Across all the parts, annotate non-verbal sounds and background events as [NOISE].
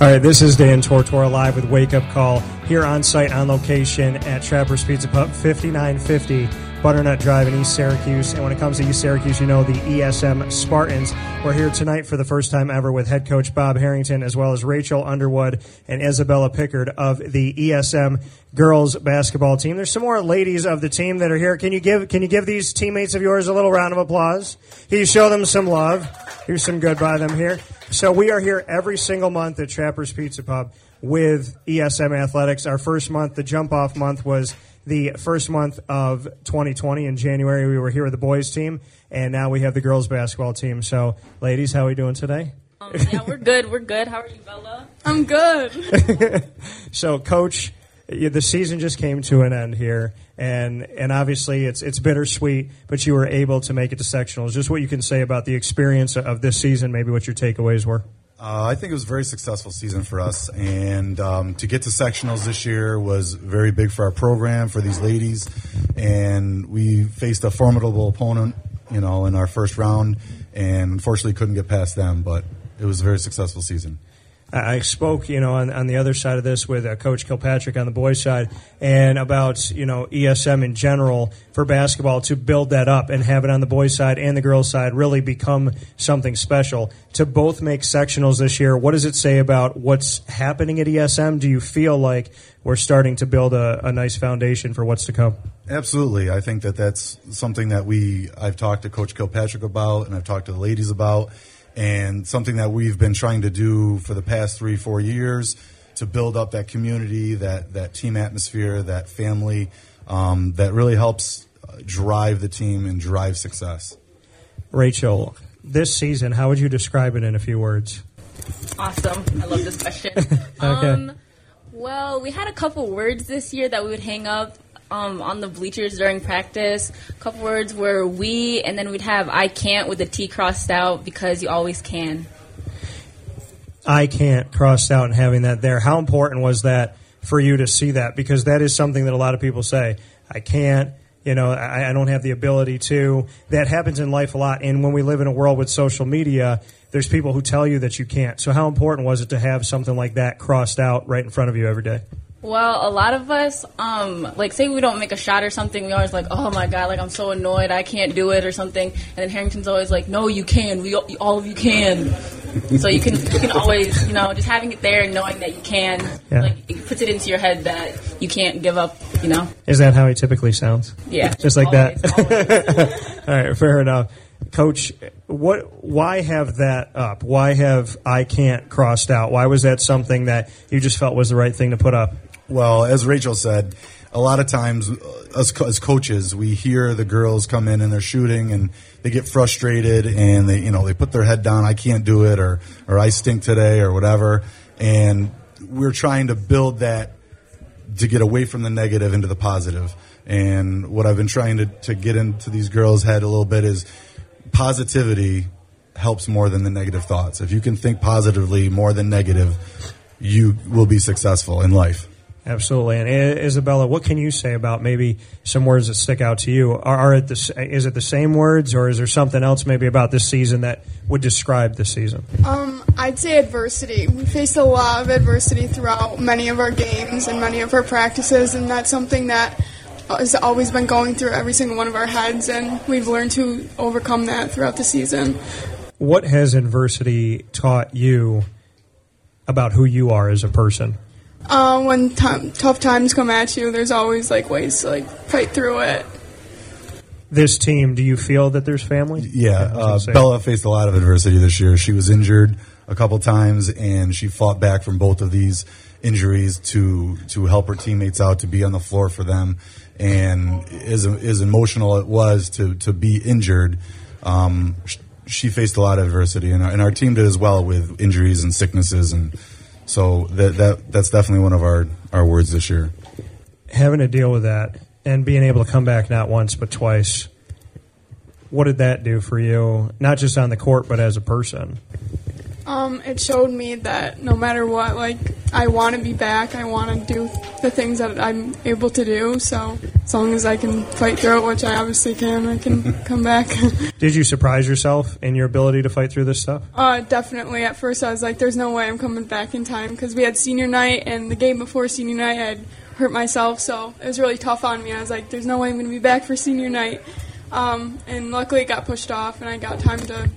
All right, this is Dan Tortora live with Wake Up Call here on site on location at Trapper's Pizza Pub, 5950 Butternut Drive in East Syracuse. And when it comes to East Syracuse, you know the ESM Spartans. We're here tonight for the first time ever with head coach Bob Harrington, as well as Rachel Underwood and Isabella Pickard of the ESM girls basketball team. There's some more ladies of the team that are here. Can you give Can you give these teammates of yours a little round of applause? Can you show them some love? Here's some good by them here. So we are here every single month at Trapper's Pizza Pub with ESM Athletics. Our first month, the jump off month, was the first month of 2020 in January. We were here with the boys team, and now we have the girls basketball team. So, ladies, how are we doing today? Um, yeah, we're good. We're good. How are you, Bella? I'm good. [LAUGHS] So, coach, the season just came to an end here, and and obviously it's it's bittersweet, but you were able to make it to sectionals. Just what you can say about the experience of this season, maybe what your takeaways were. Uh, I think it was a very successful season for us, and um, to get to sectionals this year was very big for our program for these ladies. And we faced a formidable opponent, you know, in our first round, and unfortunately couldn't get past them. But it was a very successful season. I spoke, you know, on, on the other side of this with uh, Coach Kilpatrick on the boys' side, and about you know ESM in general for basketball to build that up and have it on the boys' side and the girls' side really become something special. To both make sectionals this year, what does it say about what's happening at ESM? Do you feel like we're starting to build a, a nice foundation for what's to come? Absolutely, I think that that's something that we I've talked to Coach Kilpatrick about, and I've talked to the ladies about, and something that we've been trying to do for the past three four years to build up that community, that that team atmosphere, that family, um, that really helps uh, drive the team and drive success. Rachel, this season, how would you describe it in a few words? Awesome. I love this question. [LAUGHS] Okay. um, well, we had a couple words this year that we would hang up um, on the bleachers during practice. A couple words were we, and then we'd have I can't with the T crossed out because you always can. I can't crossed out and having that there. How important was that for you to see that? Because that is something that a lot of people say. I can't. You know, I, I don't have the ability to. That happens in life a lot. And when we live in a world with social media, there's people who tell you that you can't. So how important was it to have something like that crossed out right in front of you every day? Well, a lot of us, um, like, say we don't make a shot or something, we always like, oh my god, like I'm so annoyed, I can't do it or something. And then Harrington's always like, no, you can, we all of you can. so you can, you can always, you know, just having it there and knowing that you can, Yeah. like, it puts it into your head that you can't give up, you know. Is that how he typically sounds? Yeah, Just like always, that. [LAUGHS] All right, fair enough. Coach, what? Why have that up? Why have I can't crossed out? Why was that something that you just felt was the right thing to put up? Well, as Rachel said, a lot of times uh, us co- as coaches, we hear the girls come in and they're shooting and they get frustrated and they, you know, they put their head down. I can't do it, or or I stink today, or whatever. And we're trying to build that to get away from the negative into the positive. And what I've been trying to, to get into these girls' head a little bit is positivity helps more than the negative thoughts. If you can think positively more than negative, you will be successful in life. Absolutely. And Isabella, what can you say about maybe some words that stick out to you? Are, are it the, is it the same words, or is there something else maybe about this season that would describe this season? Um, I'd say adversity. We faced a lot of adversity throughout many of our games and many of our practices, and that's something that has always been going through every single one of our heads, and we've learned to overcome that throughout the season. What has adversity taught you about who you are as a person? Uh, when t- tough times come at you, there's always like ways to like fight through it. This team, do you feel that there's family? Yeah, I was gonna uh. Bella faced a lot of adversity this year. She was injured a couple times, and she fought back from both of these injuries to to help her teammates out, to be on the floor for them. And as as emotional it was to to be injured, um, she faced a lot of adversity, and our, and our team did as well with injuries and sicknesses, and so that that that's definitely one of our our words this year. having to deal with that and being able to come back not once but twice, what did that do for you? Not just on the court, but as a person. Um, it showed me that no matter what, like I want to be back. I want to do the things that I'm able to do. So as long as I can fight through it, which I obviously can, I can [LAUGHS] come back. [LAUGHS] Did you surprise yourself in your ability to fight through this stuff? uh, definitely. At first, I was like, "There's no way I'm coming back in time" because we had senior night, and the game before senior night, I had hurt myself, so it was really tough on me. I was like, "There's no way I'm going to be back for senior night." Um, and luckily, it got pushed off, and I got time to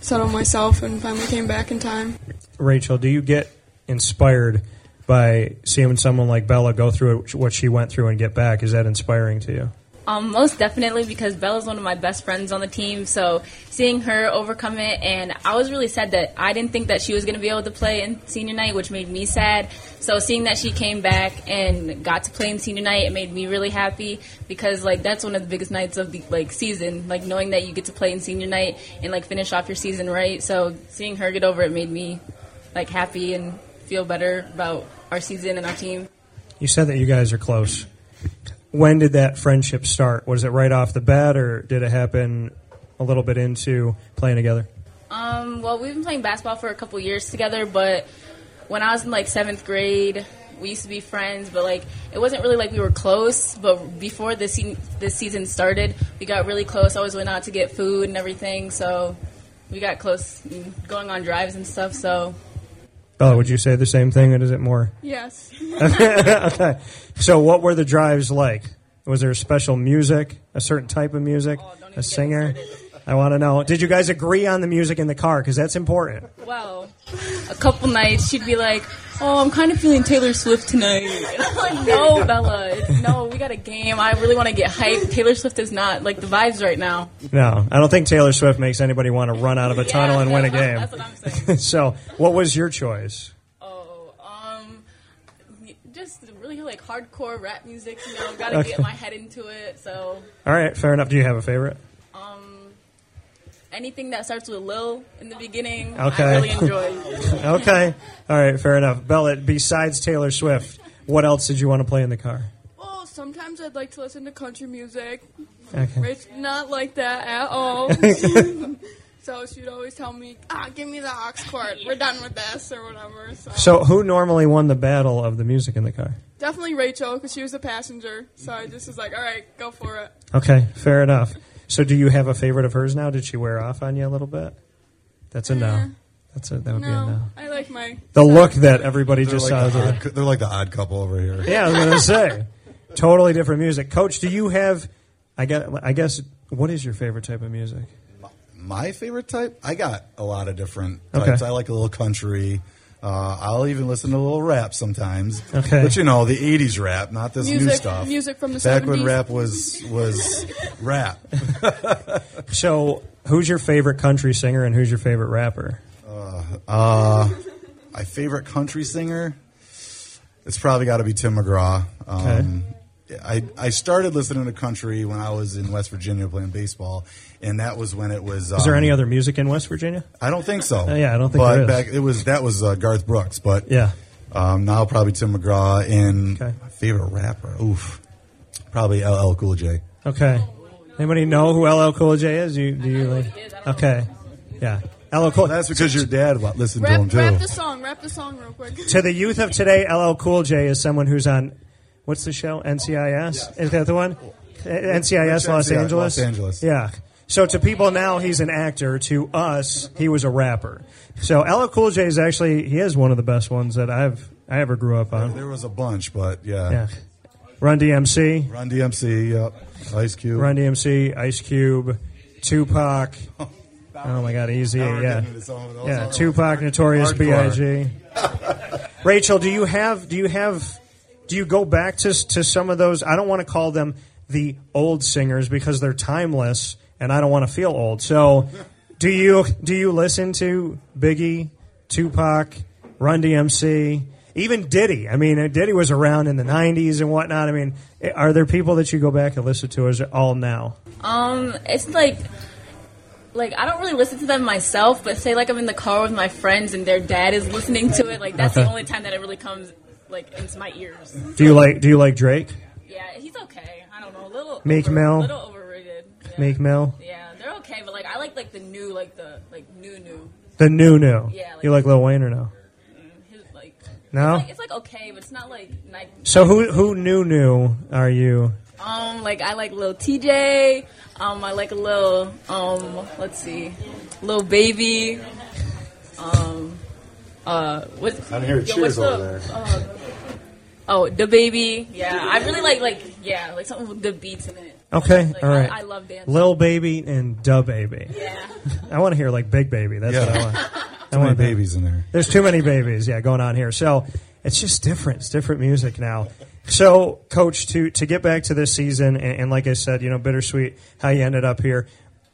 settle myself, and finally came back in time. Rachel, do you get inspired by seeing someone like Bella go through what she went through and get back? Is that inspiring to you? Um, most definitely because Bella's one of my best friends on the team. So seeing her overcome it, and I was really sad that I didn't think that she was going to be able to play in senior night, which made me sad. So seeing that she came back and got to play in senior night, it made me really happy because like that's one of the biggest nights of the like season. Like knowing that you get to play in senior night and like finish off your season right. So seeing her get over it made me like happy and feel better about our season and our team. You said that you guys are close. When did that friendship start? Was it right off the bat, or did it happen a little bit into playing together? Um, well, we've been playing basketball for a couple years together, but when I was in like seventh grade, we used to be friends, but like it wasn't really like we were close. But before this se- this season started, we got really close. I always went out to get food and everything, so we got close, going on drives and stuff. So Bella, would you say the same thing, or is it more? Yes. [LAUGHS] okay. So, what were the drives like? Was there special music, a certain type of music, Oh, a singer? I want to know. Did you guys agree on the music in the car? Because that's important. well, a couple nights she'd be like, "Oh, I'm kind of feeling Taylor Swift tonight." And I'm like, "No, Bella, it's, no, we got a game. I really want to get hyped. Taylor Swift is not like the vibes right now." No, I don't think Taylor Swift makes anybody want to run out of a tunnel and win a game. That's what I'm [LAUGHS] saying. so, what was your choice? Oh, um, just really like hardcore rap music. You know, gotta Okay. get my head into it. So, All right, fair enough. Do you have a favorite? Anything that starts with Lil in the beginning, Okay. I really enjoy. [LAUGHS] Okay. All right, fair enough. Bella, besides Taylor Swift, what else did you want to play in the car? Well, sometimes I'd like to listen to country music. Okay. It's not like that at all. [LAUGHS] [LAUGHS] so she'd always tell me, ah, give me the aux cord. We're done with this or whatever. So, So, who normally won the battle of the music in the car? definitely Rachel because she was a passenger. So I just was like, all right, go for it. Okay, fair enough. So, do you have a favorite of hers now? Did she wear off on you a little bit? That's a no. Uh, That's a that would be a No, no. I like my. The look that everybody They're just like, saw. the odd, they're like the odd couple over here. Yeah, I was gonna say, totally different music. Coach, do you have? I guess. I guess. What is your favorite type of music? My favorite type? I got a lot of different Okay. types. I like a little country. Uh, I'll even listen to a little rap sometimes. Okay. But you know, the '80s rap, not this new stuff. music from the Back when rap was was [LAUGHS] rap. So, who's your favorite country singer and who's your favorite rapper? Uh, uh, my favorite country singer? It's probably got to be Tim McGraw. Um, I I started listening to country when I was in West Virginia playing baseball, and that was when it was. Um, Is there any other music in West Virginia? I don't think so. Uh, yeah, I don't think But there is. back it was that was uh, Garth Brooks, but Yeah. um, now probably Tim McGraw and Okay. my favorite rapper. Oof, probably LL Cool J. Okay. Anybody know who LL Cool J is? You do you like? Okay. Yeah. LL Cool. That's because your dad wa- listened to him Rap, too. rap the song. Rap the song real quick. to the youth of today, LL Cool J is someone who's on. What's the show? NCIS. Is that the one? NCIS Los NCIS, Angeles. Los Angeles. Yeah. So to people now, he's an actor. To us, he was a rapper. So LL Cool J is actually he is one of the best ones that I've I ever grew up on. There was a bunch, but yeah. Yeah. Run DMC, Run DMC, yep. Ice Cube. Run DMC, Ice Cube, Tupac. [LAUGHS] Oh my God, Easy, yeah, getting into some of those. yeah. Tupac, Notorious Hardcore. B.I.G. Rachel, do you have? Do you have? Do you go back to to some of those? I don't want to call them the old singers because they're timeless, and I don't want to feel old. So, do you do you listen to Biggie, Tupac, Run DMC? Even Diddy. I mean, Diddy was around in the '90s and whatnot. I mean, are there people that you go back and listen to? Or is it all now? Um, it's like, like I don't really listen to them myself, but say like I'm in the car with my friends and their dad is listening to it, like that's the only time that it really comes like into my ears. Do you like Do you like Drake? Yeah, he's okay. I don't know, a little Meek over, Mill? little overrated. Yeah. Meek Mill, Yeah, they're okay, but like I like like the new, like the like new new. the new new. Yeah, like- you like Lil Wayne or no? His like No. it's like, it's like okay, but it's not like like So who who new new are you? um like I like Lil Tjay. Um, I like a little um let's see, Lil Baby. Um, uh, what? I didn't hear yo, cheers what's over the- there. uh, oh, the baby. Yeah, I really like like yeah, like something with good beats in it. Okay, Like, all right. I, I love dancing. Lil Baby and Da Baby. yeah. [LAUGHS] I want to hear like Big Baby. That's what I Yeah. want. [LAUGHS] I Too many want that. babies in there. There's too many babies, yeah, going on here. So it's just different. It's different music now. So, coach, to to get back to this season, and, and like I said, you know, bittersweet how you ended up here.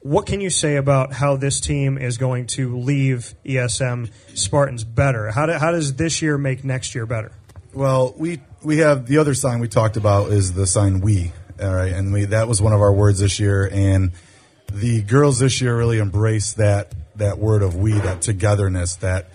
What can you say about how this team is going to leave ESM Spartans better? How, do, how does this year make next year better? Well, we we have the other sign we talked about is the sign we. All right, and we that was one of our words this year, and the girls this year really embraced that that word of we, that togetherness, that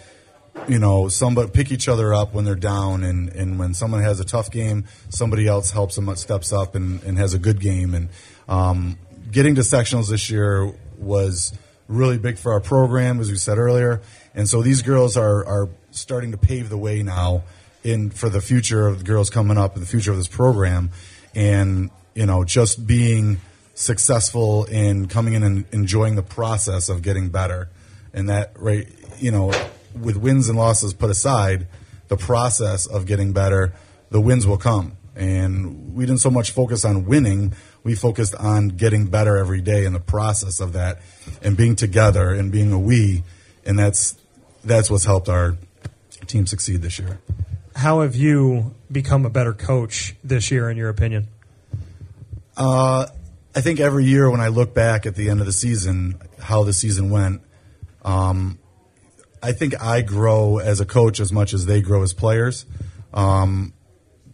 you know, somebody pick each other up when they're down, and and when someone has a tough game, somebody else helps them, steps up, and and has a good game, and um, getting to sectionals this year was really big for our program, as we said earlier, and so these girls are are starting to pave the way now in for the future of the girls coming up and the future of this program, and you know, just being successful in coming in and enjoying the process of getting better, and that right, you know, with wins and losses put aside, the process of getting better, the wins will come. And we didn't so much focus on winning, we focused on getting better every day in the process of that and being together and being a we. And that's that's what's helped our team succeed this year. How have you become a better coach this year, in your opinion? I think every year when I look back at the end of the season, how the season went, um, I think I grow as a coach as much as they grow as players. Um,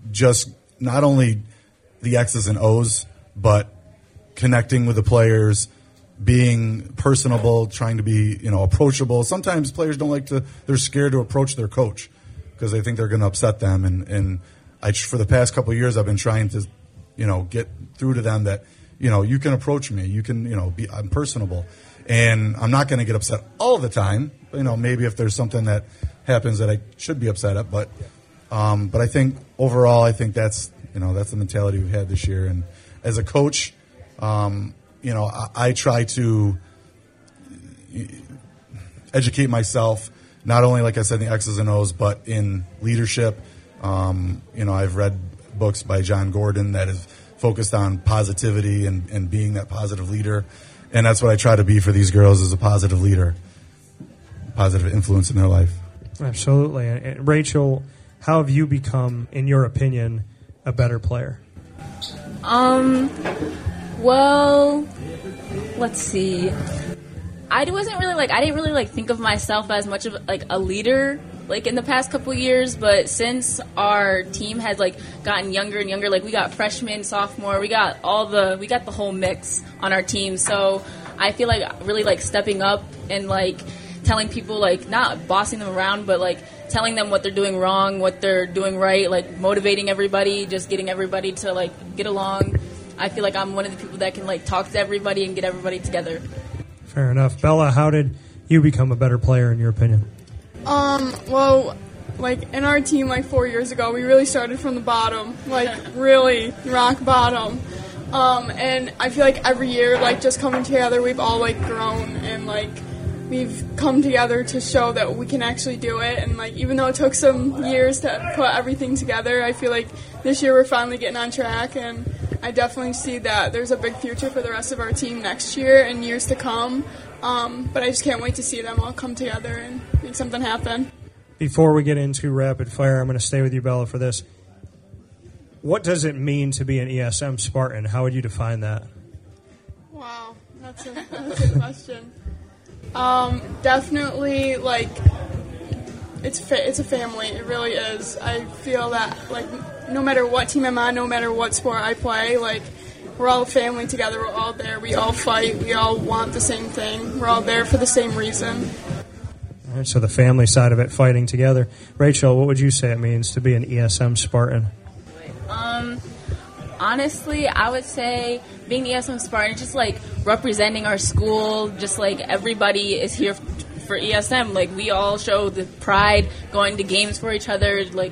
just not only the X's and O's, but connecting with the players, being personable, trying to be you know approachable. Sometimes players don't like to; they're scared to approach their coach because they think they're going to upset them. And and I for the past couple years, I've been trying to you know get through to them that you know you can approach me, you can you know be I'm personable, and I'm not going to get upset all the time. You know maybe if there's something that happens that I should be upset at, but um, but I think overall, I think that's you know that's the mentality we've had this year. And as a coach, um, you know, I, I try to educate myself not only like I said in the X's and O's, but in leadership. Um, you know, I've read books by Jon Gordon that is focused on positivity and, and being that positive leader, and that's what I try to be for these girls as a positive leader, positive influence in their life. Absolutely. And Rachel, how have you become, in your opinion, a better player? Um, well, let's see. I wasn't really like I didn't really like think of myself as much of like a leader like in the past couple years, but since our team has like gotten younger and younger, like we got freshmen, sophomore, we got all the we got the whole mix on our team. So I feel like really like stepping up and like telling people like not bossing them around, but like telling them what they're doing wrong, what they're doing right, like motivating everybody, just getting everybody to like get along. I feel like I'm one of the people that can like talk to everybody and get everybody together. Fair enough. Bella, how did you become a better player, in your opinion? Um, well, like in our team, like four years ago, we really started from the bottom, like [LAUGHS] really rock bottom. Um, and I feel like every year, like just coming together, we've all like grown and like we've come together to show that we can actually do it. And like even though it took some years to put everything together, I feel like this year we're finally getting on track and. I definitely see that there's a big future for the rest of our team next year and years to come. Um, but I just can't wait to see them all come together and make something happen. Before we get into rapid fire, I'm going to stay with you, Bella, for this. What does it mean to be an ESM Spartan? How would you define that? Wow, that's a, that's a good question. Um, definitely, like it's fa- it's a family. It really is. I feel that like no matter what team I'm on, no matter what sport I play, like we're all a family together. We're all there. We all fight. We all want the same thing. We're all there for the same reason. All right, so the family side of it, fighting together. Rachel, what would you say it means to be an ESM Spartan? Um, honestly, I would say being the ESM Spartan, just like representing our school, just like everybody is here for ESM. Like we all show the pride going to games for each other, like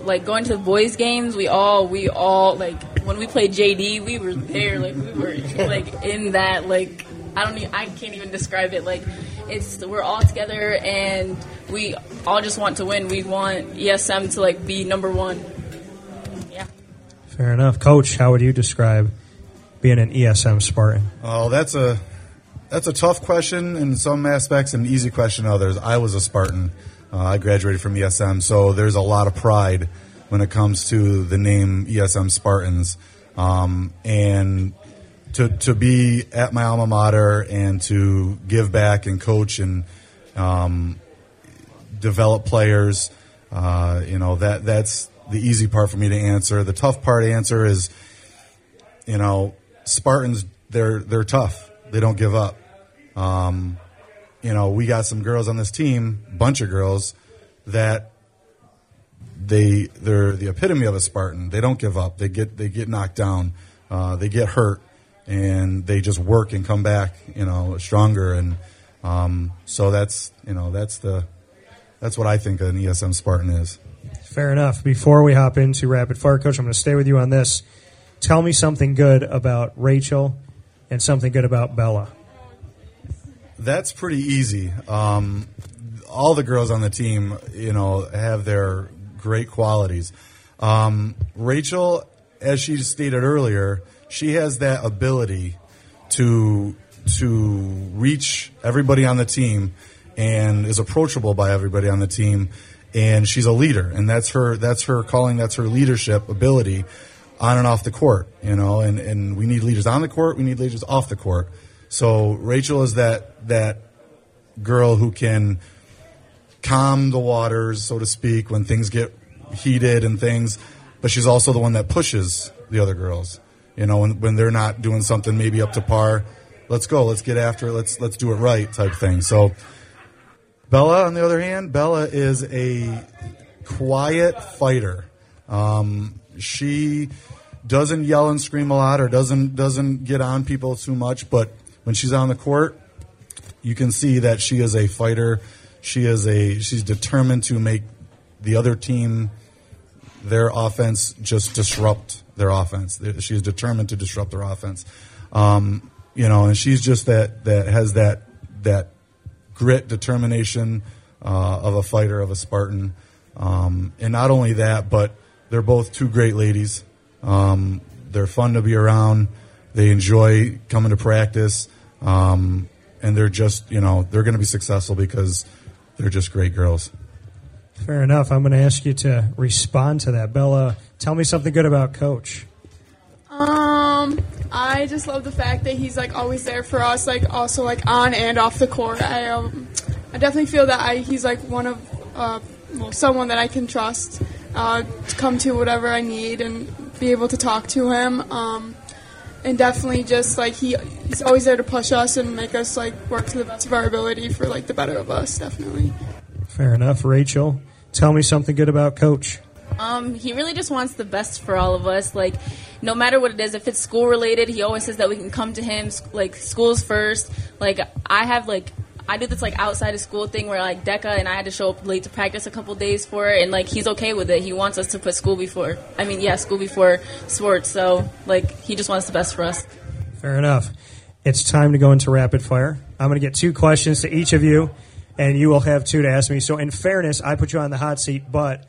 like going to the boys games, we all we all like when we played JD, we were there, like we were like in that like I don't even, I can't even describe it like it's we're all together and we all just want to win. We want ESM to like be number 1. Fair enough, Coach. How would you describe being an ESM Spartan? Oh, that's a that's a tough question in some aspects and an easy question in others. I was a Spartan. Uh, I graduated from ESM, so there's a lot of pride when it comes to the name ESM Spartans. Um, and to, to be at my alma mater and to give back and coach and um, develop players, uh, you know, that that's the easy part for me to answer. The tough part answer is, you know, Spartans, they're, they're tough. They don't give up. Um, you know, we got some girls on this team, bunch of girls that they they're the epitome of a Spartan. They don't give up. They get they get knocked down. Uh, they get hurt, and they just work and come back. You know, stronger. And um, so that's you know that's the that's what I think an ESM Spartan is. Fair enough. Before we hop into rapid fire, Coach, I'm going to stay with you on this. Tell me something good about Rachel and something good about Bella. That's pretty easy. Um, all the girls on the team, you know, have their great qualities. Um, Rachel, as she stated earlier, she has that ability to to reach everybody on the team and is approachable by everybody on the team and she's a leader and that's her that's her calling that's her leadership ability on and off the court you know and and we need leaders on the court we need leaders off the court so Rachel is that that girl who can calm the waters, so to speak, when things get heated and things. But she's also the one that pushes the other girls. You know, when, when they're not doing something maybe up to par, let's go, let's get after it, let's let's do it right type thing. So Bella, on the other hand, Bella is a quiet fighter. Um, she doesn't yell and scream a lot or doesn't doesn't get on people too much, but when she's on the court, you can see that she is a fighter. She is a she's determined to make the other team their offense just disrupt their offense. She's determined to disrupt their offense. Um, you know, and she's just that that has that that grit, determination uh, of a fighter, of a Spartan. Um, and not only that, but they're both two great ladies. Um, they're fun to be around. They enjoy coming to practice, um, and they're just you know they're going to be successful because they're just great girls. Fair enough. I'm going to ask you to respond to that, Bella. Tell me something good about Coach. Um, I just love the fact that he's like always there for us, like also like on and off the court. I um, I definitely feel that I he's like one of uh, well, someone that I can trust uh, to come to whatever I need and be able to talk to him. Um, and definitely just like he he's always there to push us and make us like work to the best of our ability for like the better of us. Definitely. Fair enough, Rachel. Tell me something good about Coach. Um, he really just wants the best for all of us. Like, no matter what it is, if it's school related, he always says that we can come to him. Like, school's first. Like, I have like I do this like outside of school thing where like DECA and I had to show up late to practice a couple days for it, and like he's okay with it. He wants us to put school before. I mean, yeah, school before sports. So like he just wants the best for us. Fair enough. It's time to go into rapid fire. I'm going to get two questions to each of you, and you will have two to ask me. So in fairness, I put you on the hot seat, but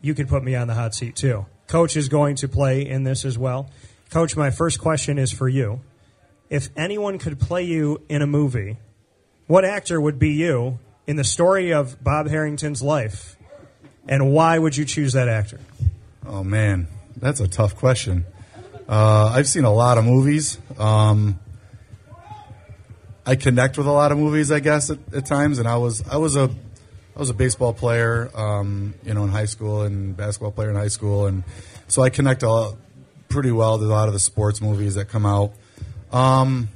you can put me on the hot seat too. Coach is going to play in this as well. Coach, my first question is for you. If anyone could play you in a movie, what actor would be you in the story of Bob Harrington's life, and why would you choose that actor? Oh man, that's a tough question. Uh, I've seen a lot of movies. Um, I connect with a lot of movies, I guess, at, at, times. And I was I was a I was a baseball player, um, you know, in high school, and basketball player in high school, and so I connect a lot, pretty well to a lot of the sports movies that come out. Um,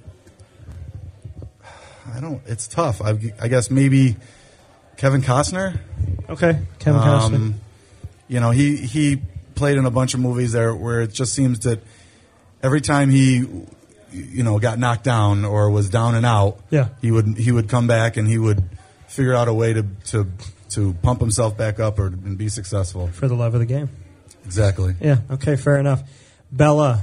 I don't. It's tough. I, I guess maybe Kevin Costner. Okay, Kevin Costner. Um, you know, he he played in a bunch of movies there where it just seems that every time he, you know, got knocked down or was down and out, Yeah. he would he would come back and he would figure out a way to to to pump himself back up or and be successful. for the love of the game. Exactly. Yeah. Okay. Fair enough. Bella.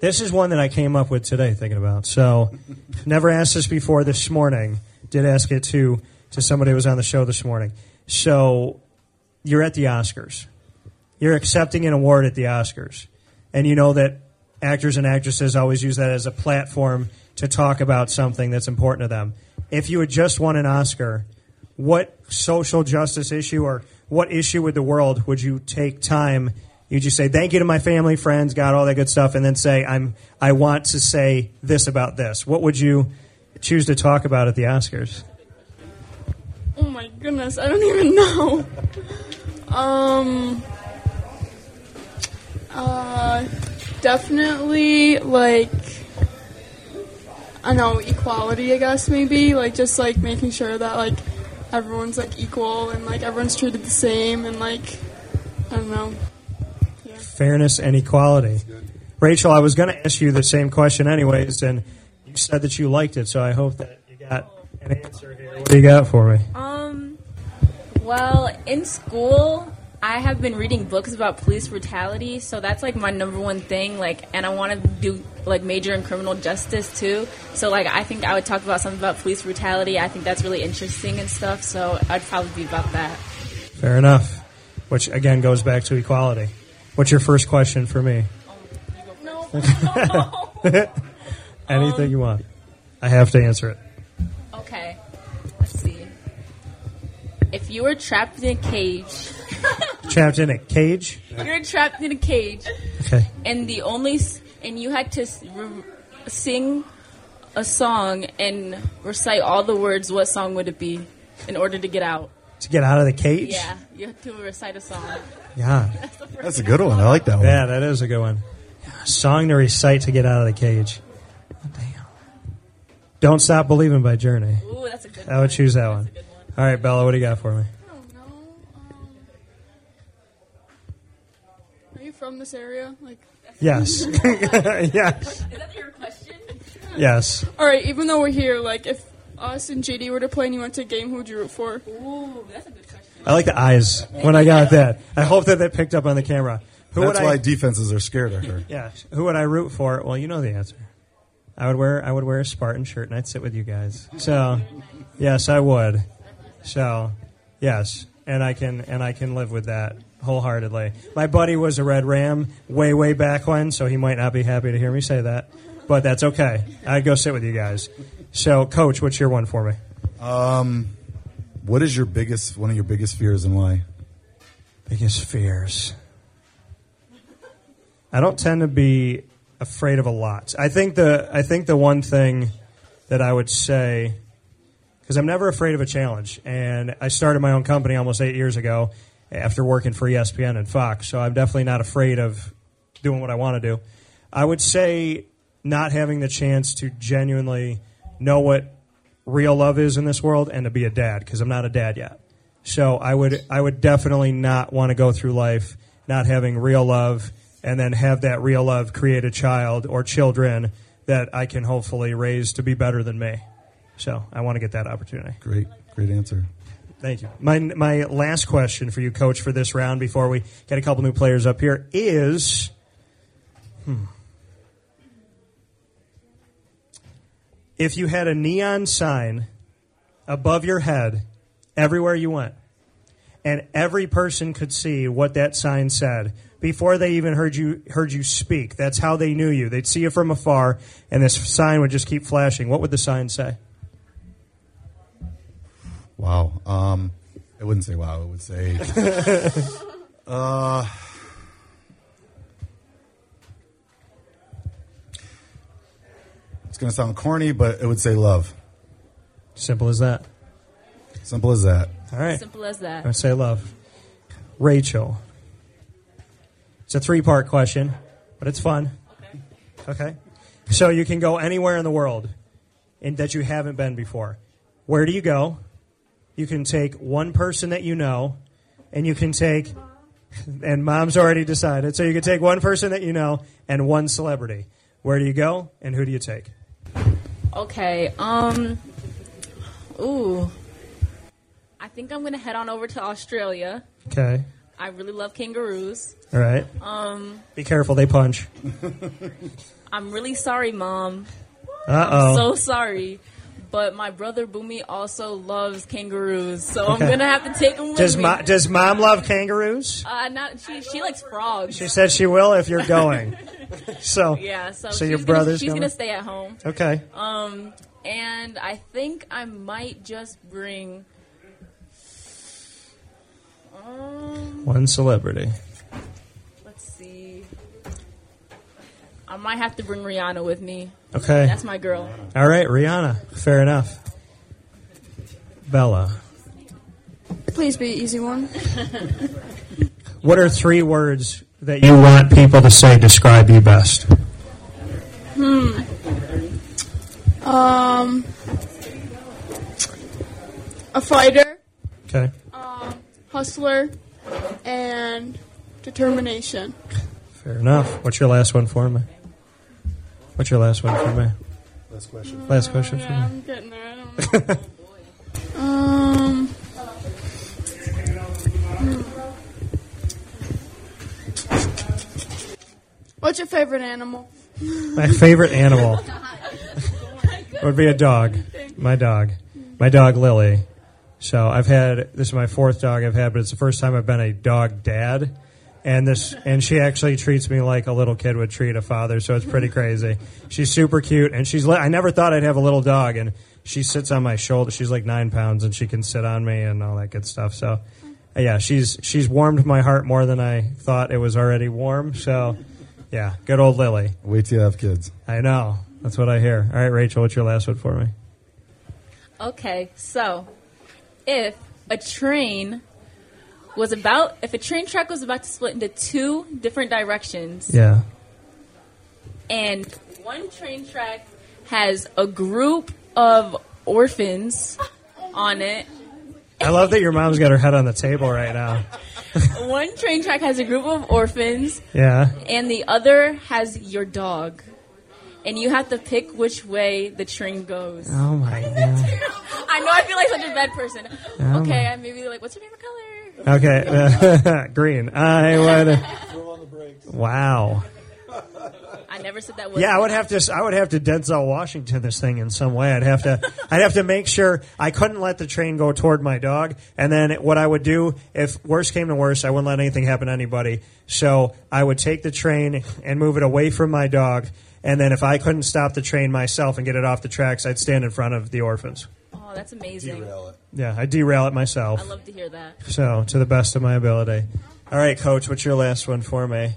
This is one that I came up with today, thinking about. So, never asked this before this morning. Did ask it to to somebody who was on the show this morning. So, you're at the Oscars. You're accepting an award at the Oscars, and you know that actors and actresses always use that as a platform to talk about something that's important to them. If you had just won an Oscar, what social justice issue or what issue with the world would you take time? You just say thank you to my family, friends, God, all that good stuff, and then say I'm I want to say this about this. What would you choose to talk about at the Oscars? Oh my goodness, I don't even know. Um, uh, definitely like I don't know equality. I guess maybe like just like making sure that like everyone's like equal and like everyone's treated the same and like I don't know. Fairness and equality. Rachel, I was going to ask you the same question anyways, and you said that you liked it, so I hope that you got an answer here. What do you got for me? Um, well, in school, I have been reading books about police brutality, so that's like my number one thing. Like, and I want to do like major in criminal justice too. So, like, I think I would talk about something about police brutality. I think that's really interesting and stuff. So, I'd probably be about that. Fair enough. Which again goes back to equality. What's your first question for me? No. [LAUGHS] Anything you um, want. I have to answer it. okay. Let's see. If you were trapped in a cage, Trapped in a cage. you're trapped in a cage, Okay. and the only and you had to re- sing a song and recite all the words. What song would it be in order to get out? To get out of the cage? Yeah, you have to recite a song. Yeah. [LAUGHS] That's a good one. I like that one. Yeah, that is a good one. Song to recite to get out of the cage. Oh, damn. Don't Stop Believing by Journey. Ooh, that's a good. One. I would choose that one. A good one. All right, Bella, what do you got for me? I don't know. Um, are you from this area? Like, Yes. [LAUGHS] yes. Is that your question? Yes. all right. Even though we're here, like, if us and JD were to play and you went to a game, who would you root for? Ooh, that's a good question. I like the eyes when I got that. I hope that that picked up on the camera. Who That's would why I, defenses are scared of her. [LAUGHS] Yeah. Who would I root for? Well, you know the answer. I would wear I would wear a Spartan shirt and I'd sit with you guys. So, yes, I would. So, yes, and I can and I can live with that wholeheartedly. My buddy was a Red Ram way way back when, so he might not be happy to hear me say that, but that's okay. I'd go sit with you guys. So, coach, what's your one for me? Um, what is your biggest one of your biggest fears and why? Biggest fears. I don't tend to be afraid of a lot. I think the I think the one thing that I would say because I'm never afraid of a challenge, and I started my own company almost eight years ago after working for ESPN and Fox, so I'm definitely not afraid of doing what I want to do. I would say not having the chance to genuinely know what real love is in this world and to be a dad because I'm not a dad yet. So I would I would definitely not want to go through life not having real love and then have that real love create a child or children that I can hopefully raise to be better than me. So I want to get that opportunity. Great, great answer. Thank you. My my last question for you, Coach, for this round before we get a couple new players up here is, hmm. if you had a neon sign above your head everywhere you went, and every person could see what that sign said before they even heard you heard you speak. That's how they knew you. They'd see you from afar, and this sign would just keep flashing. What would the sign say? Wow. Um, I wouldn't say wow. It would say. [LAUGHS] uh, it's going to sound corny, but it would say love. Simple as that. Simple as that. All right. Simple as that. I say love. Rachel. It's a three part question, but it's fun. Okay. Okay. So you can go anywhere in the world and that you haven't been before. Where do you go? You can take one person that you know, and you can take, and mom's already decided. So you can take one person that you know and one celebrity. Where do you go, and who do you take? Okay. Um. Ooh. I think I'm gonna head on over to Australia. Okay. I really love kangaroos. All right. Um. Be careful, they punch. I'm really sorry, mom. Uh oh. So sorry. But my brother Boomy also loves kangaroos, so I'm gonna have to take him [LAUGHS] with Does, me. mo- does mom love kangaroos? uh, not she. She likes frogs. She said she will if you're going. [LAUGHS] So, yeah. So, so your gonna, brother's she's going? gonna stay at home. okay. Um, and I think I might just bring. Um, One celebrity. let's see. I might have to bring Rihanna with me. Okay. That's my girl. All right, Rihanna. Fair enough. Bella. Please be an easy one. [LAUGHS] What are three words that you want people to say describe you best? Hmm. Um, a fighter, Okay. um, hustler, and determination. Fair enough. What's your last one for me? What's your last one for me? Last question. Last question for Yeah, me. I'm getting there. I don't know. [LAUGHS] um. What's your favorite animal? My favorite animal [LAUGHS] [LAUGHS] would be a dog. My dog. My dog Lily. So I've had this is my fourth dog I've had, but it's the first time I've been a dog dad. And this and she actually treats me like a little kid would treat a father, so it's pretty [LAUGHS] crazy. She's super cute and she's i never thought I'd have a little dog and she sits on my shoulder. She's like nine pounds and she can sit on me and all that good stuff. So yeah, she's she's warmed my heart more than I thought it was already warm. So yeah, good old Lily. Wait till you have kids. I know. That's what I hear. All right, Rachel, what's your last one for me? Okay, so if a train was about, if a train track was about to split into two different directions, Yeah. and one train track has a group of orphans on it, I love that your mom's got her head on the table right now. one train track has a group of orphans, Yeah. and the other has your dog. And you have to pick which way the train goes. Oh my [LAUGHS] god. I know I feel like such a bad person. Oh okay, my- I maybe like, what's your favorite color? Okay. [LAUGHS] Green. I would. Throw on the brakes. Wow. I never said that word. Yeah, I would have to. I would have to Denzel Washington this thing in some way. I'd have to. [LAUGHS] I'd have to make sure I couldn't let the train go toward my dog. And then what I would do, if worse came to worse, I wouldn't let anything happen to anybody. So I would take the train and move it away from my dog. And then if I couldn't stop the train myself and get it off the tracks, I'd stand in front of the orphans. Oh, that's amazing. Yeah, I derail it myself. I love to hear that. So, to the best of my ability. All right, coach, what's your last one for me?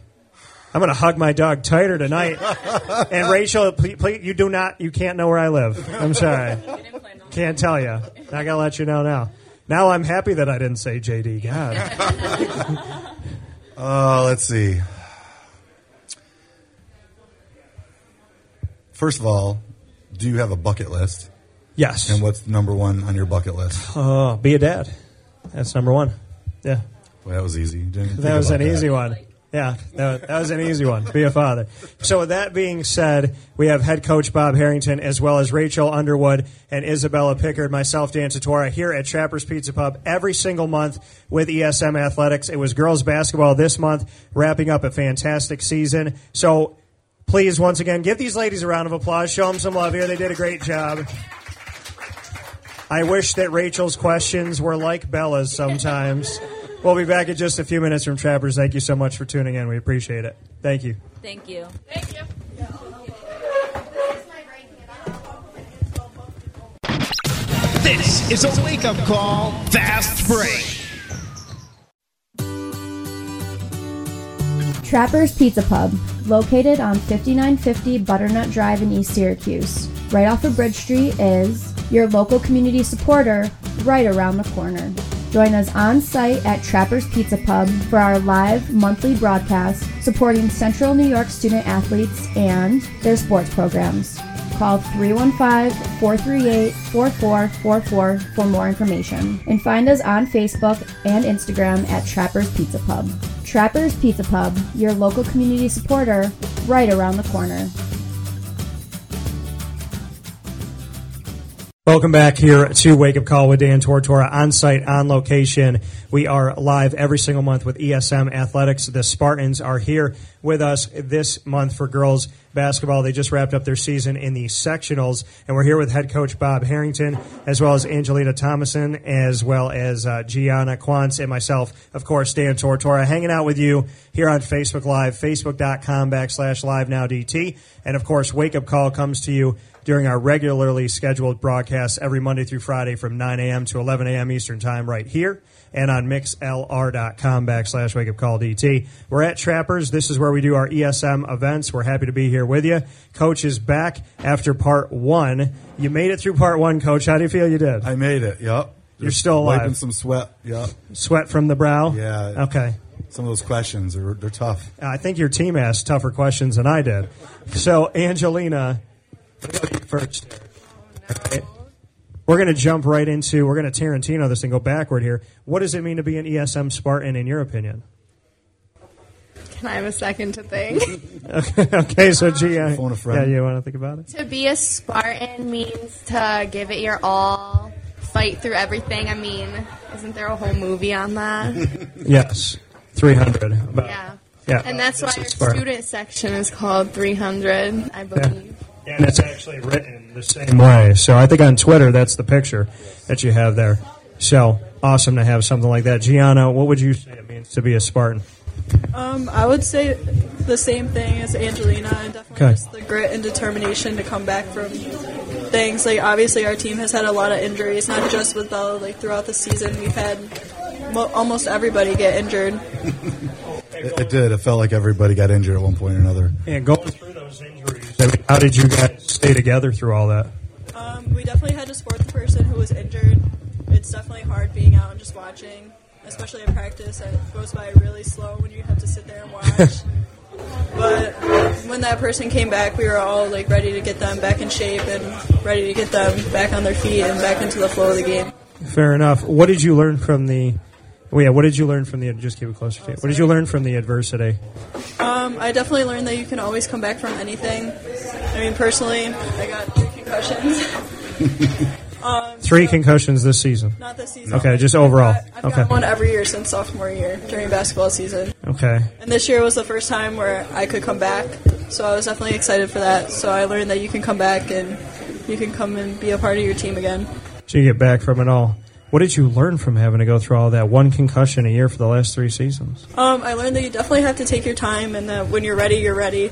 I'm going to hug my dog tighter tonight. [LAUGHS] and Rachel, please, please, you do not, you can't know where I live. I'm sorry. [LAUGHS] Didn't plan on Can't tell you. I got to let you know now. Now I'm happy that I didn't say JD. God. Uh, [LAUGHS] let's see. First of all, do you have a bucket list? Yes. And what's number one on your bucket list? Oh, be a dad. That's number one. Yeah. Well, that was easy. That was an that. easy one. Yeah, that, that was an easy one. Be a father. So, with that being said, we have head coach Bob Harrington as well as Rachel Underwood and Isabella Pickard, myself, Dan Tortora, here at Trappers Pizza Pub every single month with ESM Athletics. It was girls basketball this month, wrapping up a fantastic season. So, please, once again, give these ladies a round of applause. Show them some love here. They did a great job. I wish that Rachel's questions were like Bella's sometimes. [LAUGHS] We'll be back in just a few minutes from Trappers. Thank you so much for tuning in. We appreciate it. Thank you. Thank you. Thank you. This is a wake up call, fast break. Trapper's Pizza Pub, located on 5950 Butternut Drive in East Syracuse. Right off of Bridge Street is your local community supporter right around the corner. Join us on site at Trapper's Pizza Pub for our live monthly broadcast supporting Central New York student athletes and their sports programs. call 315-438-4444 for more information. And find us on Facebook and Instagram at Trappers Pizza Pub. Trappers Pizza Pub, your local community supporter, right around the corner. Welcome back here to Wake Up Call with Dan Tortora on site, on location. We are live every single month with ESM Athletics. The Spartans are here with us this month for girls basketball. They just wrapped up their season in the sectionals, and we're here with head coach Bob Harrington, as well as Angelina Thomason, as well as uh, Gianna Quantz, and myself, of course, Dan Tortora, hanging out with you here on Facebook Live, facebook.com backslash live now DT. And of course, Wake Up Call comes to you during our regularly scheduled broadcasts every Monday through Friday from 9 a.m. to 11 a.m. Eastern Time right here and on mixlr.com backslash wake up call DT. We're at Trappers. This is where we do our ESM events. We're happy to be here with you. Coach is back after part one. You made it through part one, Coach. How do you feel you did? I made it. Yep. You're still alive. Wiping some sweat. Yep. Sweat from the brow? Yeah. Okay. Some of those questions are they're tough. I think your team asked tougher questions than I did. So, Angelina, first. Oh, Okay. We're going to jump right into, we're going to Tarantino this and go backward here. What does it mean to be an ESM Spartan, in your opinion? Can I have a second to think? [LAUGHS] okay, so G, uh, Phone a friend. yeah, you want to think about it? to be a Spartan means to give it your all, fight through everything. I mean, isn't there a whole movie on that? [LAUGHS] Yes, 300. About- yeah. Yeah. And that's why your student section is called 300, I believe. And it's actually written the same way. So I think on Twitter, that's the picture that you have there. So awesome to have something like that. Gianna, what would you say it means to be a Spartan? Um, I would say the same thing as Angelina, and definitely Okay. just the grit and determination to come back from things. Like obviously, our team has had a lot of injuries, not just with Bella. Like throughout the season, we've had mo- almost everybody get injured. [LAUGHS] It, it did. It felt like everybody got injured at one point or another. And going through those injuries, I mean, how did you guys stay together through all that? Um, we definitely had to support the person who was injured. It's definitely hard being out and just watching, especially at practice. It goes by really slow when you have to sit there and watch. [LAUGHS] but when that person came back, we were all like ready to get them back in shape and ready to get them back on their feet and back into the flow of the game. Fair enough. What did you learn from the? Well, yeah. What did you learn from the? Just keep it closer to you. What did you learn from the adversity? Um, I definitely learned that you can always come back from anything. I mean, personally, I got three concussions. [LAUGHS] um, Three so- concussions this season. Not this season. Okay, just overall. I've got, I've Okay. one every year since sophomore year during basketball season. Okay. And this year was the first time where I could come back. So I was definitely excited for that. So I learned that you can come back and you can come and be a part of your team again. So you get back from it all. What did you learn from having to go through all that? One concussion a year for the last three seasons. Um, I learned that you definitely have to take your time and that when you're ready, you're ready.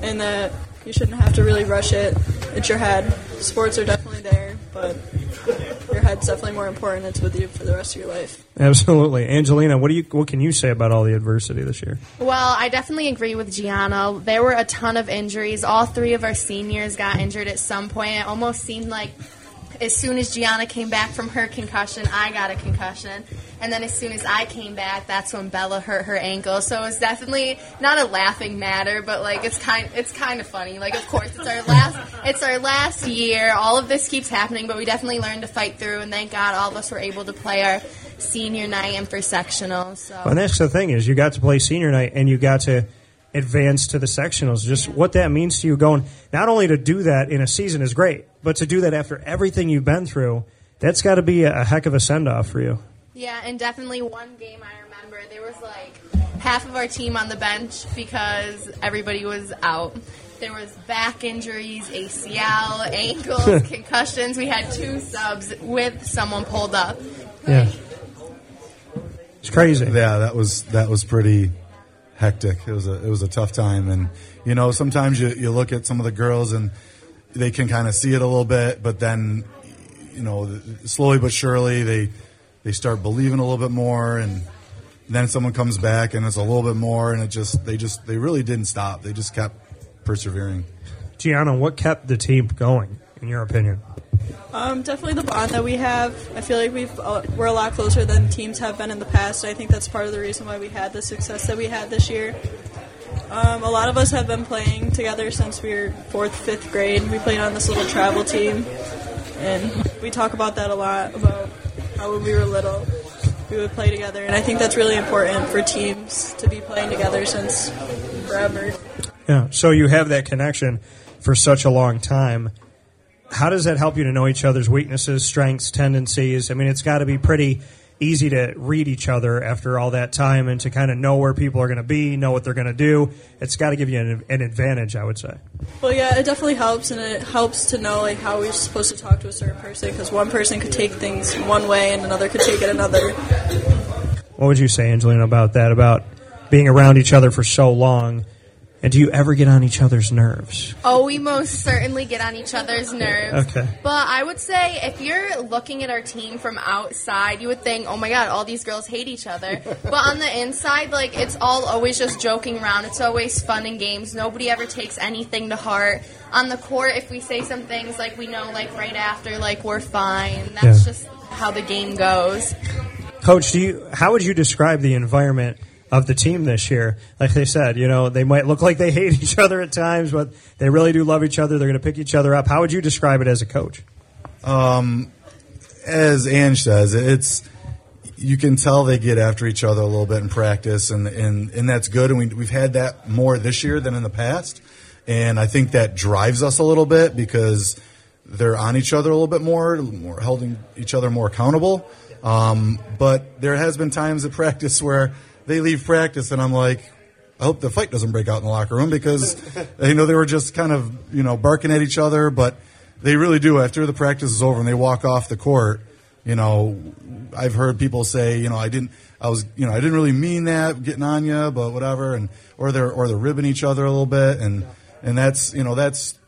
And that you shouldn't have to really rush it. It's your head. Sports are definitely there, but your head's definitely more important. It's with you for the rest of your life. Absolutely, Angelina. What do you? What can you say about all the adversity this year? Well, I definitely agree with Gianna. There were a ton of injuries. All three of our seniors got injured at some point. It almost seemed like as soon as Gianna came back from her concussion, I got a concussion. And then as soon as I came back, that's when Bella hurt her ankle. So it's definitely not a laughing matter, but like it's kind it's kind of funny. Like of course it's our last it's our last year. All of this keeps happening, but we definitely learned to fight through and thank God all of us were able to play our senior night and for sectional. So And that's the thing is, you got to play senior night, and you got to advance to the sectionals. Just what that means to you, going not only to do that in a season is great, but to do that after everything you've been through, that's got to be a, a heck of a send off for you. Yeah, and definitely one game I remember there was like half of our team on the bench because everybody was out. There was back injuries, ACL, ankles, [LAUGHS] concussions. We had two subs with someone pulled up. Yeah, it's crazy. Yeah, that was that was pretty hectic. It was a it was a tough time, and you know sometimes you you look at some of the girls and they can kind of see it a little bit, but then you know slowly but surely they they start believing a little bit more, and then someone comes back and it's a little bit more, and it just they just they really didn't stop. They just kept persevering. Gianna, what kept the team going, in your opinion? Um, definitely the bond that we have. I feel like we've uh, we're a lot closer than teams have been in the past. I think that's part of the reason why we had the success that we had this year. Um, a lot of us have been playing together since we were fourth, fifth grade. We played on this little travel team, and we talk about that a lot about how when we were little we would play together, and I think that's really important for teams to be playing together since forever. Yeah. So you have that connection for such a long time. How does that help you to know each other's weaknesses, strengths, tendencies? I mean, it's got to be pretty easy to read each other after all that time and to kind of know where people are going to be, know what they're going to do. It's got to give you an, an advantage, I would say. Well, yeah, it definitely helps, and it helps to know like how we're supposed to talk to a certain person because one person could take things one way and another could take it another. What would you say, Angelina, about that? About being around each other for so long? And do you ever get on each other's nerves? Oh, we most certainly get on each other's nerves. Okay. But I would say if you're looking at our team from outside, you would think, oh my god, all these girls hate each other. [LAUGHS] but on the inside, like, it's all always just joking around. It's always fun and games. Nobody ever takes anything to heart. On the court, if we say some things, like, we know, like, right after, like, we're fine. That's Yeah. just how the game goes. Coach, do you how would you describe the environment of the team this year? Like they said, you know, they might look like they hate each other at times, but they really do love each other. They're going to pick each other up. How would you describe it as a coach? as Ange says, it's you can tell they get after each other a little bit in practice, and and, and that's good. And we, we've had that more this year than in the past, and I think that drives us a little bit because they're on each other a little bit more, more holding each other more accountable. Um, but there has been times at practice where they leave practice, and I'm like. I hope the fight doesn't break out in the locker room because [LAUGHS] you know they were just kind of you know barking at each other, but they really do after the practice is over and they walk off the court. You know, I've heard people say, you know, I didn't, I was, you know, I didn't really mean that getting on you, but whatever, and or they're or they're ribbing each other a little bit, and and that's you know that's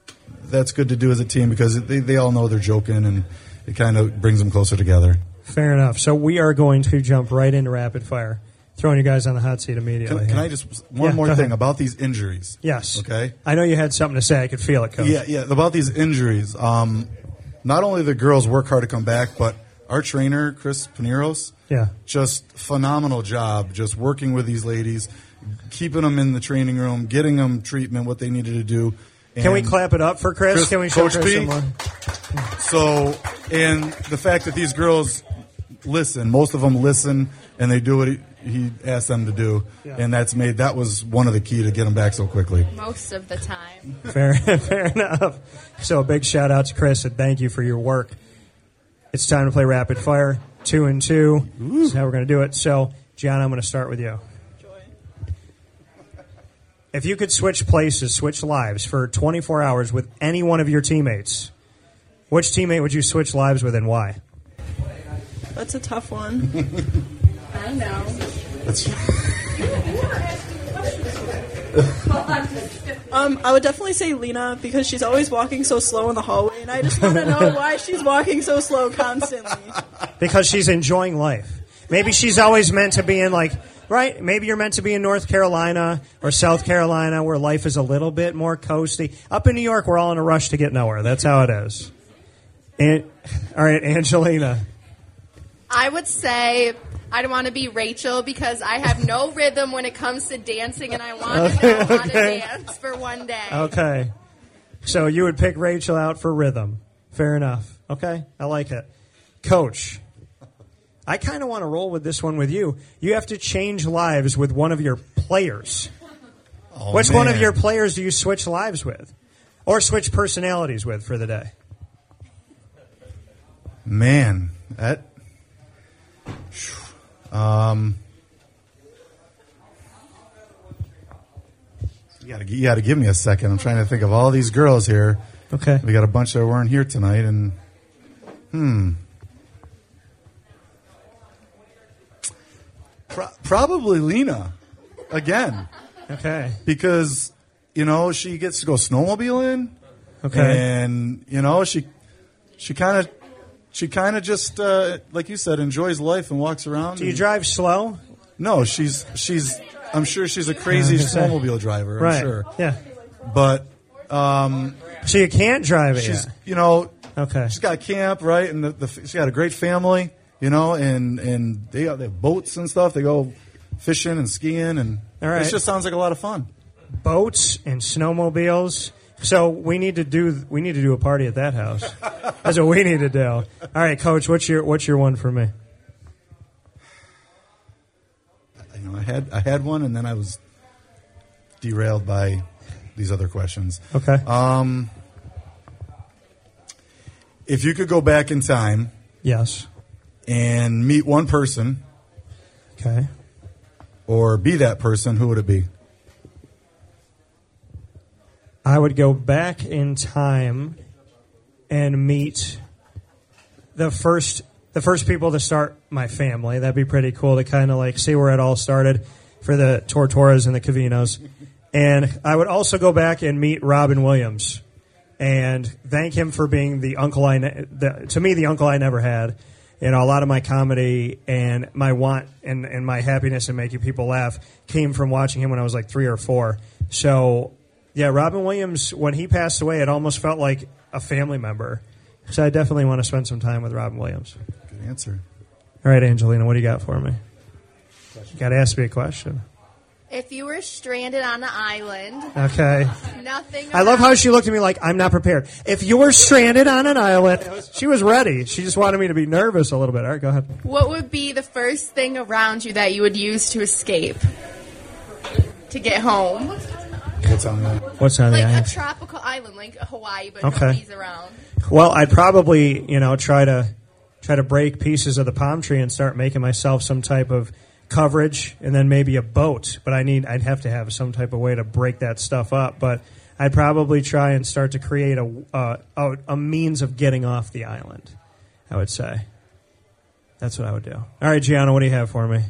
that's good to do as a team because they they all know they're joking and it kind of brings them closer together. Fair enough. So we are going to jump right into rapid fire, throwing you guys on the hot seat immediately. Can, can I just one Yeah, more thing ahead. about these injuries? Yes. Okay. I know you had something to say. I could feel it, Coach. Yeah, yeah. About these injuries, um, not only the girls work hard to come back, but our trainer Chris Paneros, Yeah. just phenomenal job, just working with these ladies, keeping them in the training room, getting them treatment, what they needed to do. Can we clap it up for Chris? Chris- Can we show Coach Chris P? So, and the fact that these girls listen, most of them listen, and they do what he, he asked them to do, Yeah. and that's made that was one of the key to get them back so quickly. Most of the time. Fair, [LAUGHS] fair enough. So a big shout out to Chris and thank you for your work. It's time to play rapid fire. Two and two. This is how we're going to do it. So, John, I'm going to start with you. If you could switch places, switch lives for 24 hours with any one of your teammates, which teammate would you switch lives with and why? That's a tough one. [LAUGHS] I know. [LAUGHS] Um, I would definitely say Lena because she's always walking so slow in the hallway, and I just want to know [LAUGHS] why she's walking so slow constantly. Because she's enjoying life. Maybe she's always meant to be in like right. Maybe you're meant to be in North Carolina or South Carolina where life is a little bit more coasty. Up in New York, we're all in a rush to get nowhere. That's how it is. And, all right, Angelina. I would say I don't want to be Rachel because I have no rhythm when it comes to dancing, and I want to know how to [LAUGHS] dance for one day. Okay. So you would pick Rachel out for rhythm. Fair enough. Okay, I like it. Coach, I kind of want to roll with this one with you. You have to change lives with one of your players. Oh, Which one of your players do you switch lives with? Or switch personalities with for the day? Man, that. Um, you gotta, you gotta give me a second. I'm trying to think of all these girls here. Okay. We got a bunch that weren't here tonight, and hmm, Pro- probably Lena again Okay. because you know she gets to go snowmobiling, Okay. and you know she she kind of she kind of just uh, like you said enjoys life and walks around. Do you and- drive slow? No, she's she's. I'm sure she's a crazy Yeah, I was gonna say. snowmobile driver. I'm right. sure, Yeah. but um, So you can't drive it she's yet. you know Okay. she's got a camp right, and the, the, she's got a great family. You know, and and they, they have boats and stuff. They go fishing and skiing, and All right. it just sounds like a lot of fun. boats and snowmobiles. So we need to do we need to do a party at that house. That's what we need to do. All right, Coach, what's your what's your one for me? You know, I had I had one, and then I was derailed by these other questions. Okay. Um, if you could go back in time yes. and meet one person Okay. or be that person, who would it be? I would go back in time and meet the first the first people to start my family. That'd be pretty cool to kind of like see where it all started for the Tortoras and the Cavinos. And I would also go back and meet Robin Williams and thank him for being the uncle I ne- the, to me the uncle I never had. You know, a lot of my comedy and my want and, and my happiness in making people laugh came from watching him when I was like three or four. So, yeah, Robin Williams, when he passed away, it almost felt like a family member. So I definitely want to spend some time with Robin Williams. Good answer. All right, Angelina, what do you got for me? You got to ask me a question. If you were stranded on an island, Okay. nothing. I love how she looked at me like I'm not prepared. If you were stranded on an island, she was ready. She just wanted me to be nervous a little bit. All right, go ahead. What would be the first thing around you that you would use to escape? To get home? What's on that? What's on the Like a island? tropical island, like Hawaii, but Okay. nobody's around. Well, I'd probably, you know, try to try to break pieces of the palm tree and start making myself some type of coverage, and then maybe a boat. But I need, I'd have to have some type of way to break that stuff up. But I'd probably try and start to create a uh, a, a means of getting off the island. I would say. That's what I would do. All right, Gianna, what do you have for me?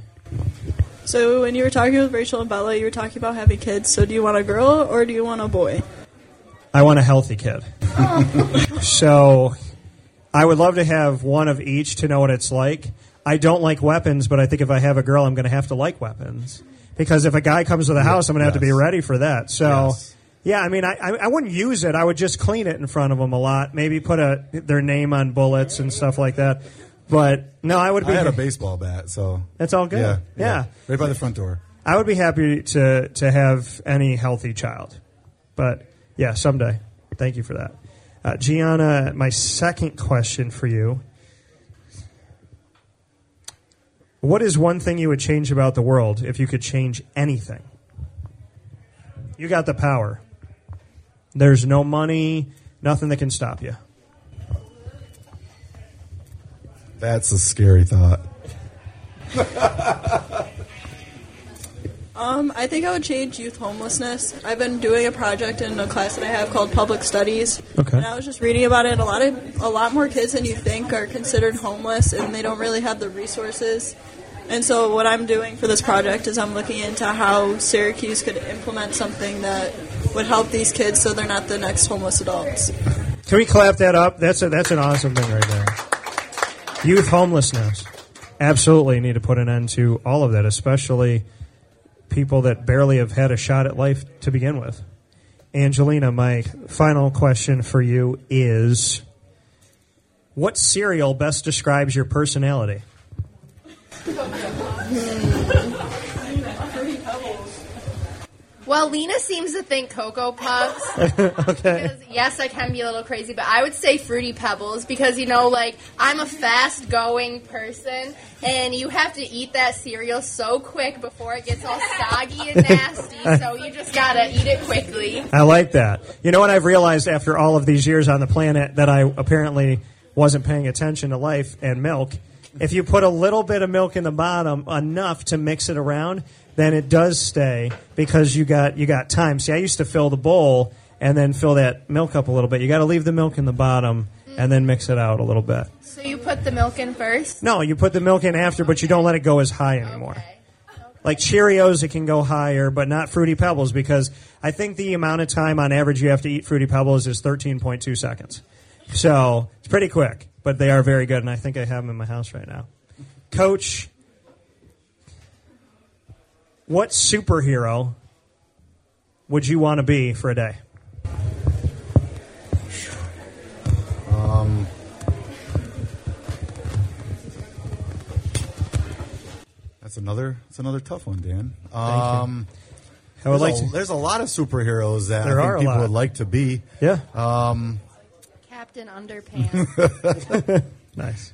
So when you were talking with Rachel and Bella, you were talking about having kids. So do you want a girl or do you want a boy? I want a healthy kid. [LAUGHS] so I would love to have one of each to know what it's like. I don't like weapons, but I think if I have a girl, I'm going to have to like weapons. Because if a guy comes to the house, I'm going to have to be ready for that. So, Yes. yeah, I mean, I, I, I wouldn't use it. I would just clean it in front of them a lot. Maybe put a their name on bullets and stuff like that. But no, I would be. I had a baseball bat, so That's all good. Yeah, Yeah. right by the front door. I would be happy to to have any healthy child, but yeah, someday. Thank you for that, uh, Gianna. My second question for you: What is one thing you would change about the world if you could change anything? You got the power. There's no money, nothing that can stop you. That's a scary thought. Um, I think I would change youth homelessness. I've been doing a project in a class that I have called Public Studies. Okay. And I was just reading about it. A lot of a lot more kids than you think are considered homeless, and they don't really have the resources. And so, what I'm doing for this project is I'm looking into how Syracuse could implement something that would help these kids, so they're not the next homeless adults. Can we clap that up? That's a, that's an awesome thing right there. Youth homelessness. Absolutely need to put an end to all of that, especially people that barely have had a shot at life to begin with. Angelina, my final question for you is what cereal best describes your personality? [LAUGHS] Well, Lena seems to think Cocoa Puffs. [LAUGHS] okay. Because, yes, I can be a little crazy, but I would say Fruity Pebbles because, you know, like, I'm a fast going person, and you have to eat that cereal so quick before it gets all soggy and [LAUGHS] nasty, so you just gotta eat it quickly. I like that. You know what I've realized after all of these years on the planet that I apparently wasn't paying attention to life and milk. If you put a little bit of milk in the bottom, enough to mix it around, then it does stay because you got you got time. See, I used to fill the bowl and then fill that milk up a little bit. You got to leave the milk in the bottom and then mix it out a little bit. So you put the milk in first? No, you put the milk in after, but you don't let it go as high anymore. Okay. Like Cheerios, it can go higher, but not Fruity Pebbles because I think the amount of time on average you have to eat Fruity Pebbles is 13.2 seconds. So it's pretty quick, but they are very good, and I think I have them in my house right now. Coach, what superhero would you want to be for a day? Um, that's another. That's another tough one, Dan. Um, I would there's, like a, to. there's a lot of superheroes that There I are think people lot. would like to be. Yeah, Um, Captain Underpants. [LAUGHS] nice.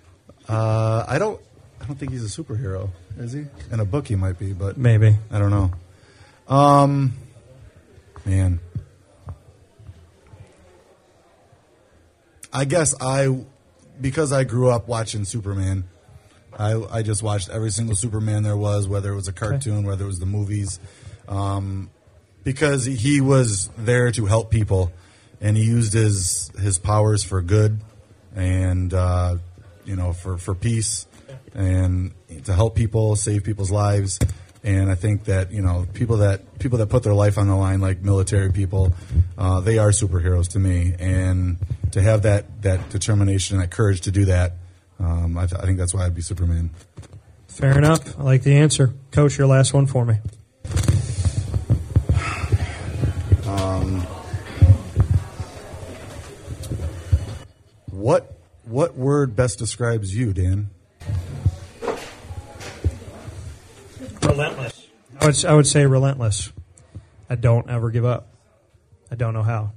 uh, I don't. I don't think he's a superhero, is he? In a book, he might be, but Maybe. I don't know. Um, man, I guess I because I grew up watching Superman. I I just watched every single Superman there was, whether it was a cartoon, whether it was the movies, um, because he was there to help people, and he used his his powers for good, and uh, you know for for peace, and to help people, save people's lives. And I think that you know people that people that put their life on the line, like military people, uh, they are superheroes to me. And to have that that determination and that courage to do that, um, I, th- I think that's why I'd be Superman. Fair enough. I like the answer. Coach, your last one for me. Um, What what word best describes you, Dan? Relentless. I would, I would say relentless. I don't ever give up. I don't know how.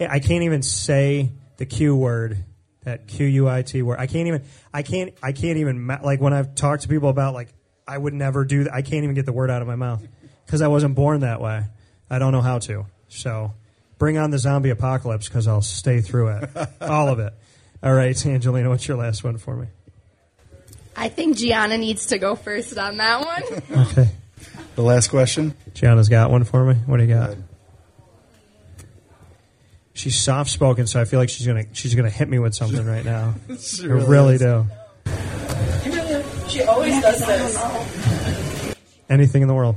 I can't even say the Q word, that Q U I T word. I can't even. I can't. I can't even. Like when I've talked to people about like I would never do that. I can't even get the word out of my mouth because I wasn't born that way. I don't know how to. So bring on the zombie apocalypse because I'll stay through it, [LAUGHS] all of it. All right, Angelina, what's your last one for me? I think Gianna needs to go first on that one. Okay, The last question. Gianna's got one for me. What do you got? She's soft spoken, so I feel like she's gonna she's gonna hit me with something right now. [LAUGHS] She I really is. do. She always does this. Anything in the world.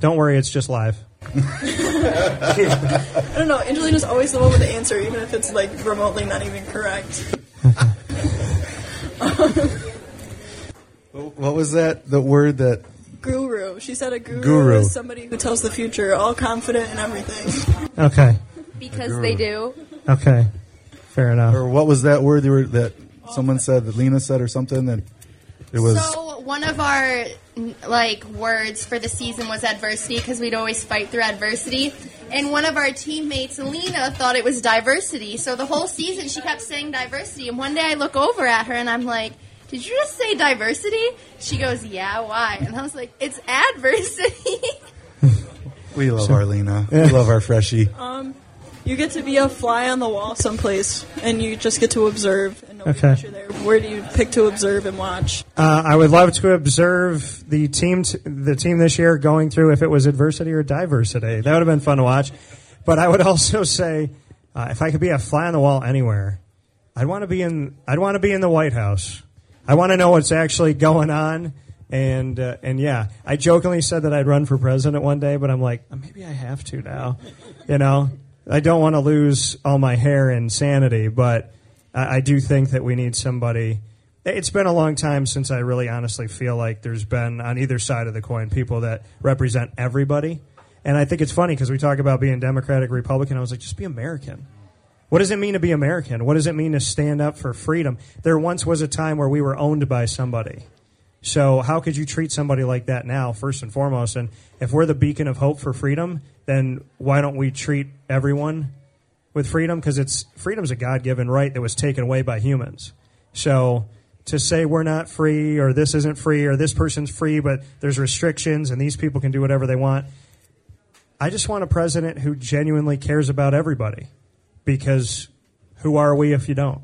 Don't worry, it's just live. I don't know. Angelina's always the one with the answer, even if it's like remotely not even correct. [LAUGHS] [LAUGHS] What was that? The word that Guru. She said a guru, Guru. is somebody who tells the future, all confident in everything. Okay. because they do. Okay. Fair enough. or what was that word you were, that someone said that Lena said or something that it was So one of our n- like words for the season was adversity because we'd always fight through adversity. And one of our teammates, Lena, thought it was diversity. So the whole season she kept saying diversity. And one day I look over at her and I'm like, "Did you just say diversity?" She goes, "Yeah, why?" And I was like, "It's adversity." [LAUGHS] we love our Lena. We love our freshie. Um, you get to be a fly on the wall someplace, and you just get to observe, and nobody Okay. you're there. Where do you pick to observe and watch? Uh, I would love to observe the team, t- the team this year going through if it was adversity or diversity. That would have been fun to watch. But I would [LAUGHS] also say, uh, if I could be a fly on the wall anywhere, I'd want to be in. I'd want to be in the White House. I want to know what's actually going on. And uh, and yeah, I jokingly said that I'd run for president one day, but I'm like, "Uh, maybe I have to now. You know, I don't want to lose all my hair and sanity, but I, I do think that we need somebody. It's been a long time since I really honestly feel like there's been on either side of the coin people that represent everybody. And I think it's funny because we talk about being Democratic, Republican. I was like, just be American. What does it mean to be American? What does it mean to stand up for freedom? There once was a time where we were owned by somebody. So how could you treat somebody like that now, first and foremost? And if we're the beacon of hope for freedom, then why don't we treat everyone with freedom? Because it's freedom's a God-given right that was taken away by humans. So to say we're not free or this isn't free or this person's free but there's restrictions and these people can do whatever they want. I just want a president who genuinely cares about everybody because who are we if you don't?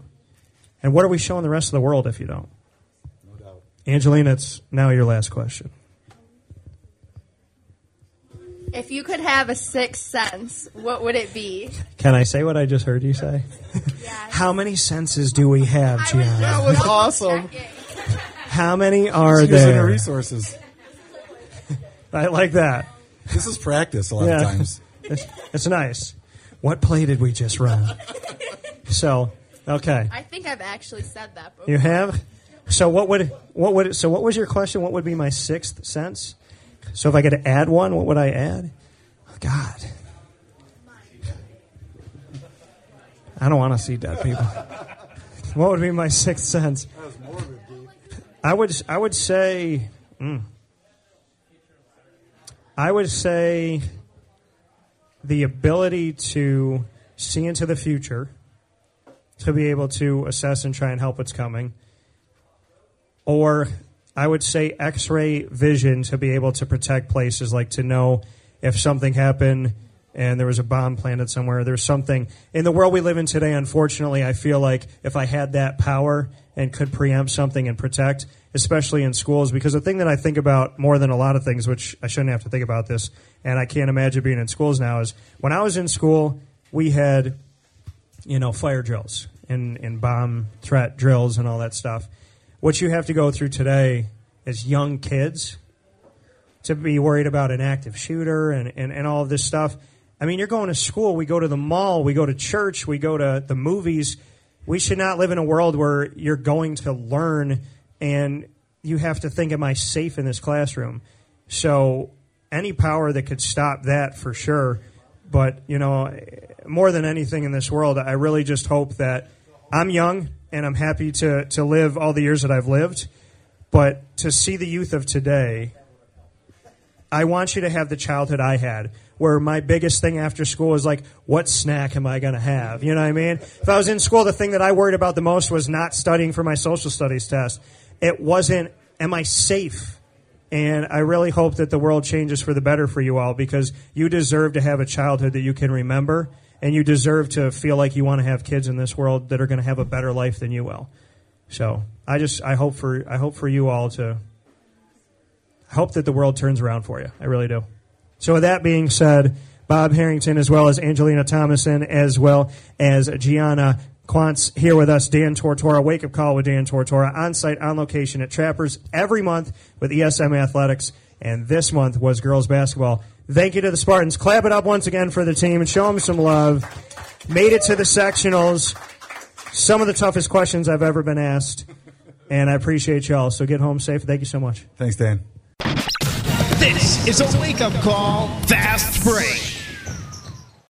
And what are we showing the rest of the world if you don't? No doubt. Angelina, it's now your last question. if you could have a sixth sense, what would it be? Can I say what I just heard you say? Yeah. How many senses do we have, Gianna? That was awesome. How many are Using the there? resources. [LAUGHS] I like that. This is practice a lot Yeah. of times. It's, it's nice. What play did we just run? So, okay. I think I've actually said that before. You have. So what would what would so what was your question? What would be my sixth sense? So if I could add one, what would I add? Oh, God, I don't want to see dead people. What would be my sixth sense? I would I would say, mm, I would say the ability to see into the future, to be able to assess and try and help what's coming, or I would say x ray vision to be able to protect places, like to know if something happened and there was a bomb planted somewhere. There's something in the world we live in today. Unfortunately, I feel like if I had that power and could preempt something and protect, especially in schools, because the thing that I think about more than a lot of things, which I shouldn't have to think about this, and I can't imagine being in schools now, is when I was in school, we had, you know, fire drills and, and bomb threat drills and all that stuff. What you have to go through today as young kids to be worried about an active shooter and, and, and all of this stuff. I mean, you're going to school, we go to the mall, we go to church, we go to the movies. We should not live in a world where you're going to learn and you have to think, am I safe in this classroom? So, any power that could stop that for sure. But, you know, more than anything in this world, I really just hope that I'm young and I'm happy to, to live all the years that I've lived. But to see the youth of today, I want you to have the childhood I had, where my biggest thing after school is like, what snack am I going to have? You know what I mean? If I was in school, the thing that I worried about the most was not studying for my social studies test. It wasn't, am I safe? And I really hope that the world changes for the better for you all because you deserve to have a childhood that you can remember and you deserve to feel like you want to have kids in this world that are going to have a better life than you will. So I just, I hope for, I hope for you all to, I hope that the world turns around for you. I really do. So with that being said, Bob Harrington, as well as Angelina Thomason, as well as Gianna Quantz here with us, Dan Tortora, Wake Up Call with Dan Tortora, on site, on location at Trappers every month with ESM Athletics, and this month was girls basketball. Thank you to the Spartans. Clap it up once again for the team and show them some love. Made it to the sectionals. Some of the toughest questions I've ever been asked, and I appreciate y'all. So get home safe. Thank you so much. Thanks, Dan. This is a wake up call, fast break.